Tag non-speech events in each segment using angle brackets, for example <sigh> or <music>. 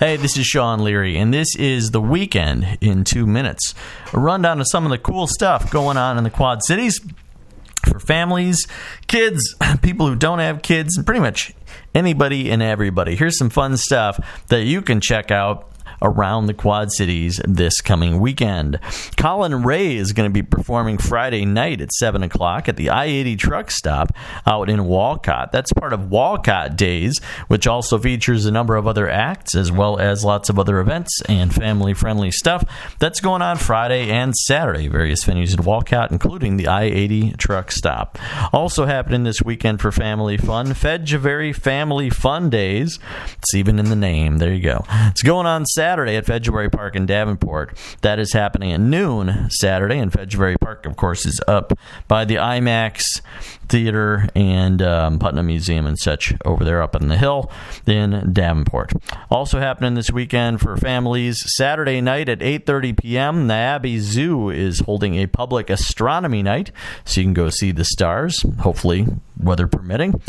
Hey, this is Sean Leary, and this is the weekend in two minutes. A rundown of some of the cool stuff going on in the Quad Cities for families, kids, <clears throat> people who don't have kids, and pretty much anybody and everybody. Here's some fun stuff that you can check out around the Quad Cities this coming weekend. Collin Raye is going to be performing Friday night at 7 o'clock at the I 80 truck stop out in Walcott. That's part of Walcott Days, which also features a number of other acts as well as lots of other events and family friendly stuff. That's going on Friday and Saturday, various venues in Walcott, including the I 80 truck stop. Also happening this weekend for family fun, Fejervary Family Fun Days. It's even in the name. There you go. It's going on Saturday. Saturday at Fejervary Park in Davenport. That is happening at noon Saturday, and Fejervary Park, of course, is up by the IMAX Theater and um, Putnam Museum and such over there up in the hill in Davenport. Also happening this weekend for families, Saturday night at 8:30 p.m. The Niabi Zoo is holding a public astronomy night, so you can go see the stars. Hopefully, weather permitting.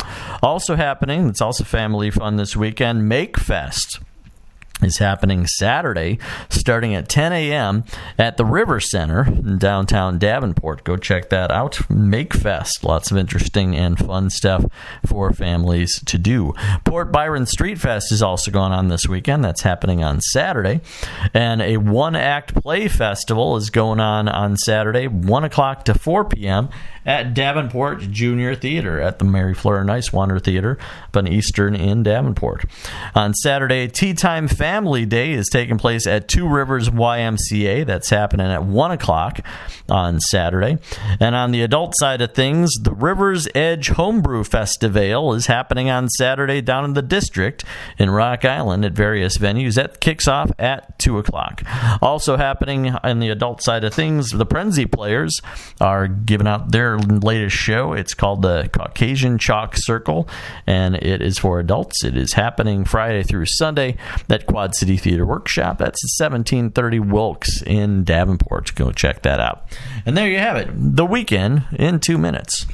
Also happening, it's also family fun this weekend. Make Fest is happening Saturday, starting at 10 a.m. at the River Center in downtown Davenport. Go check that out. Make Fest. Lots of interesting and fun stuff for families to do. Port Byron Street Fest is also going on this weekend. That's happening on Saturday. And a one act play festival is going on on Saturday, 1 o'clock to 4 p.m at Davenport Junior Theater at the Mary Fleur Wander Theater up on Eastern in Davenport. On Saturday, Tea Time Family Day is taking place at Two Rivers YMCA. That's happening at 1 o'clock on Saturday. And on the adult side of things, the Rivers Edge Homebrew Festival is happening on Saturday down in the district in Rock Island at various venues. That kicks off at 2 o'clock. Also happening on the adult side of things, the Prenzie players are giving out their latest show. It's called the Caucasian Chalk Circle, and it is for adults. It is happening Friday through Sunday at Quad City Theater Workshop. That's 1730 Wilkes in Davenport. Go check that out. And there you have it. The weekend in two minutes.